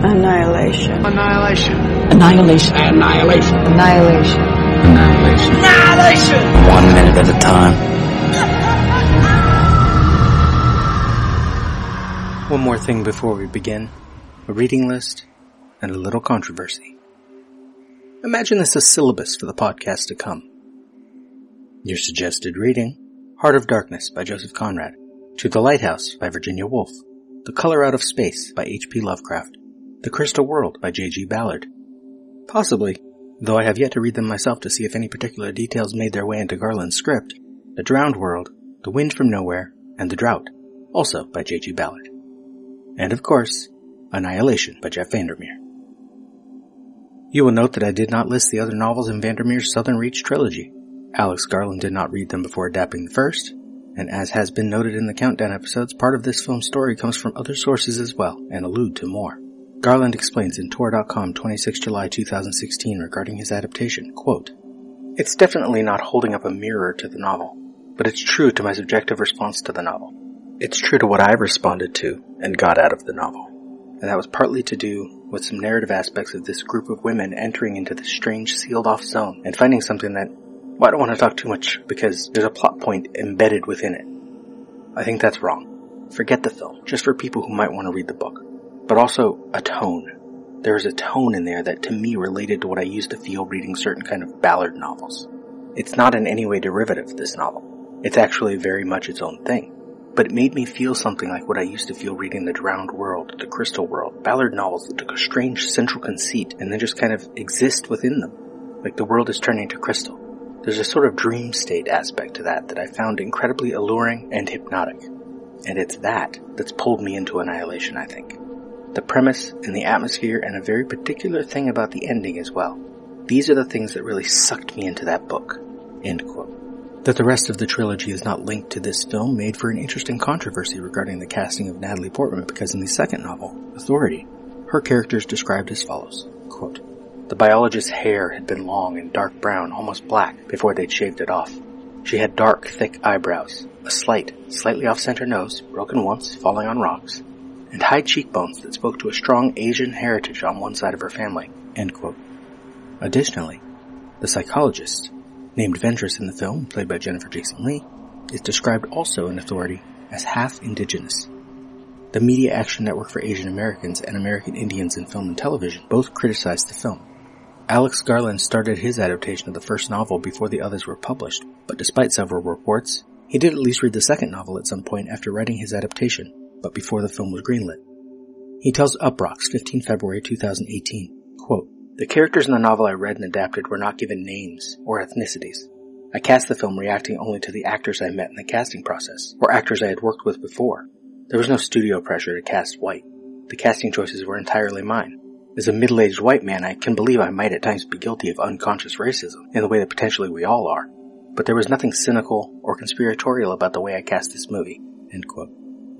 Annihilation. Annihilation. Annihilation. Annihilation. Annihilation. Annihilation. Annihilation! One minute at a time. One more thing before we begin. A reading list and a little controversy. Imagine this a syllabus for the podcast to come. Your suggested reading, Heart of Darkness by Joseph Conrad, To the Lighthouse by Virginia Woolf, The Color Out of Space by H.P. Lovecraft, The Crystal World by J.G. Ballard. Possibly, though I have yet to read them myself to see if any particular details made their way into Garland's script, The Drowned World, The Wind from Nowhere, and The Drought, also by J.G. Ballard. And of course, Annihilation by Jeff Vandermeer. You will note that I did not list the other novels in Vandermeer's Southern Reach trilogy. Alex Garland did not read them before adapting the first, and as has been noted in the countdown episodes, part of this film's story comes from other sources as well, and allude to more. Garland explains in Tor.com 26 July 2016 regarding his adaptation, quote, It's definitely not holding up a mirror to the novel, but it's true to my subjective response to the novel. It's true to what I responded to and got out of the novel. And that was partly to do with some narrative aspects of this group of women entering into this strange sealed off zone and finding something that, well, I don't want to talk too much because there's a plot point embedded within it. I think that's wrong. Forget the film, just for people who might want to read the book. But also a tone. There is a tone in there that to me related to what I used to feel reading certain kind of Ballard novels. It's not in any way derivative, this novel. It's actually very much its own thing but it made me feel something like what I used to feel reading The Drowned World, The Crystal World, Ballard novels that took a strange central conceit and then just kind of exist within them, like the world is turning to crystal. There's a sort of dream state aspect to that that I found incredibly alluring and hypnotic. And it's that that's pulled me into Annihilation, I think. The premise and the atmosphere and a very particular thing about the ending as well. These are the things that really sucked me into that book. End quote. That the rest of the trilogy is not linked to this film made for an interesting controversy regarding the casting of Natalie Portman because in the second novel, Authority, her character is described as follows. Quote, the biologist's hair had been long and dark brown, almost black, before they'd shaved it off. She had dark, thick eyebrows, a slight, slightly off-center nose, broken once, falling on rocks, and high cheekbones that spoke to a strong Asian heritage on one side of her family. Additionally, the psychologist, named Ventress in the film, played by Jennifer Jason Lee, is described also in Authority as half indigenous. The Media Action Network for Asian Americans and American Indians in Film and Television both criticized the film. Alex Garland started his adaptation of the first novel before the others were published, but despite several reports, he did at least read the second novel at some point after writing his adaptation, but before the film was greenlit. He tells Uproxx 15 February 2018, quote, the characters in the novel I read and adapted were not given names or ethnicities. I cast the film reacting only to the actors I met in the casting process, or actors I had worked with before. There was no studio pressure to cast white. The casting choices were entirely mine. As a middle-aged white man, I can believe I might at times be guilty of unconscious racism, in the way that potentially we all are. But there was nothing cynical or conspiratorial about the way I cast this movie.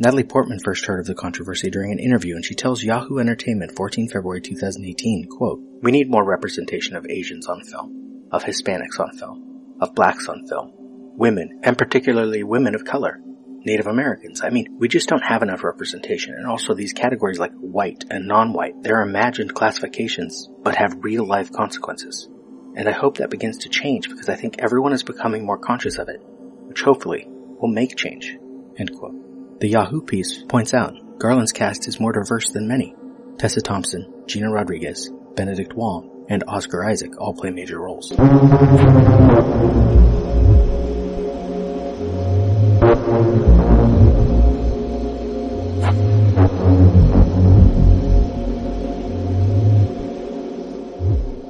Natalie Portman first heard of the controversy during an interview and she tells Yahoo Entertainment 14 February 2018, quote, We need more representation of Asians on film, of Hispanics on film, of blacks on film, women, and particularly women of color, Native Americans. I mean, we just don't have enough representation. And also these categories like white and non-white, they're imagined classifications, but have real life consequences. And I hope that begins to change because I think everyone is becoming more conscious of it, which hopefully will make change. End quote. The Yahoo piece points out Garland's cast is more diverse than many. Tessa Thompson, Gina Rodriguez, Benedict Wong, and Oscar Isaac all play major roles.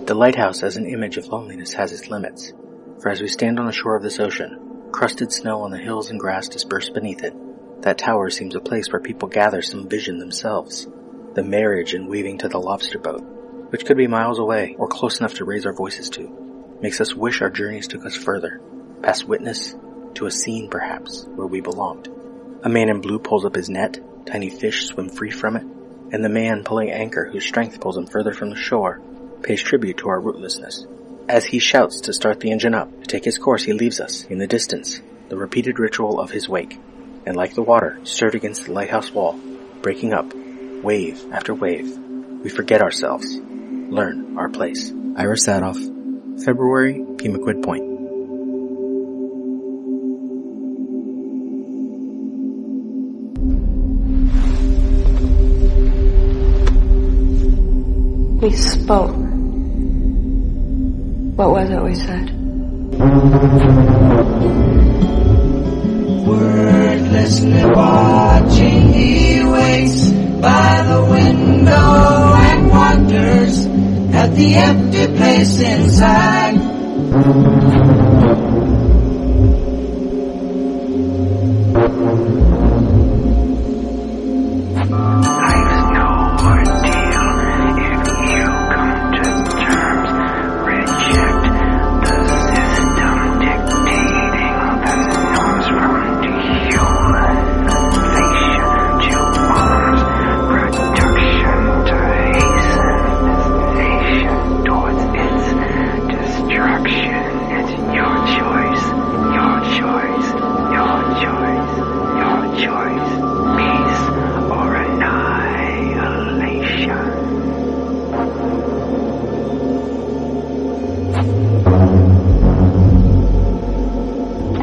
The lighthouse as an image of loneliness has its limits, for as we stand on the shore of this ocean, crusted snow on the hills and grass dispersed beneath it, that tower seems a place where people gather some vision themselves. The marriage and weaving to the lobster boat, which could be miles away or close enough to raise our voices to, makes us wish our journeys took us further, past witness, to a scene perhaps, where we belonged. A man in blue pulls up his net, tiny fish swim free from it, and the man pulling anchor whose strength pulls him further from the shore pays tribute to our rootlessness. As he shouts to start the engine up, to take his course he leaves us, in the distance, the repeated ritual of his wake, and like the water, stirred against the lighthouse wall, breaking up, wave after wave, We forget ourselves. Learn our place. Ira Sadoff, February, Pemaquid Point. We spoke. What was it we said? Wordlessly watching, he waits by the window and wonders at the empty place inside.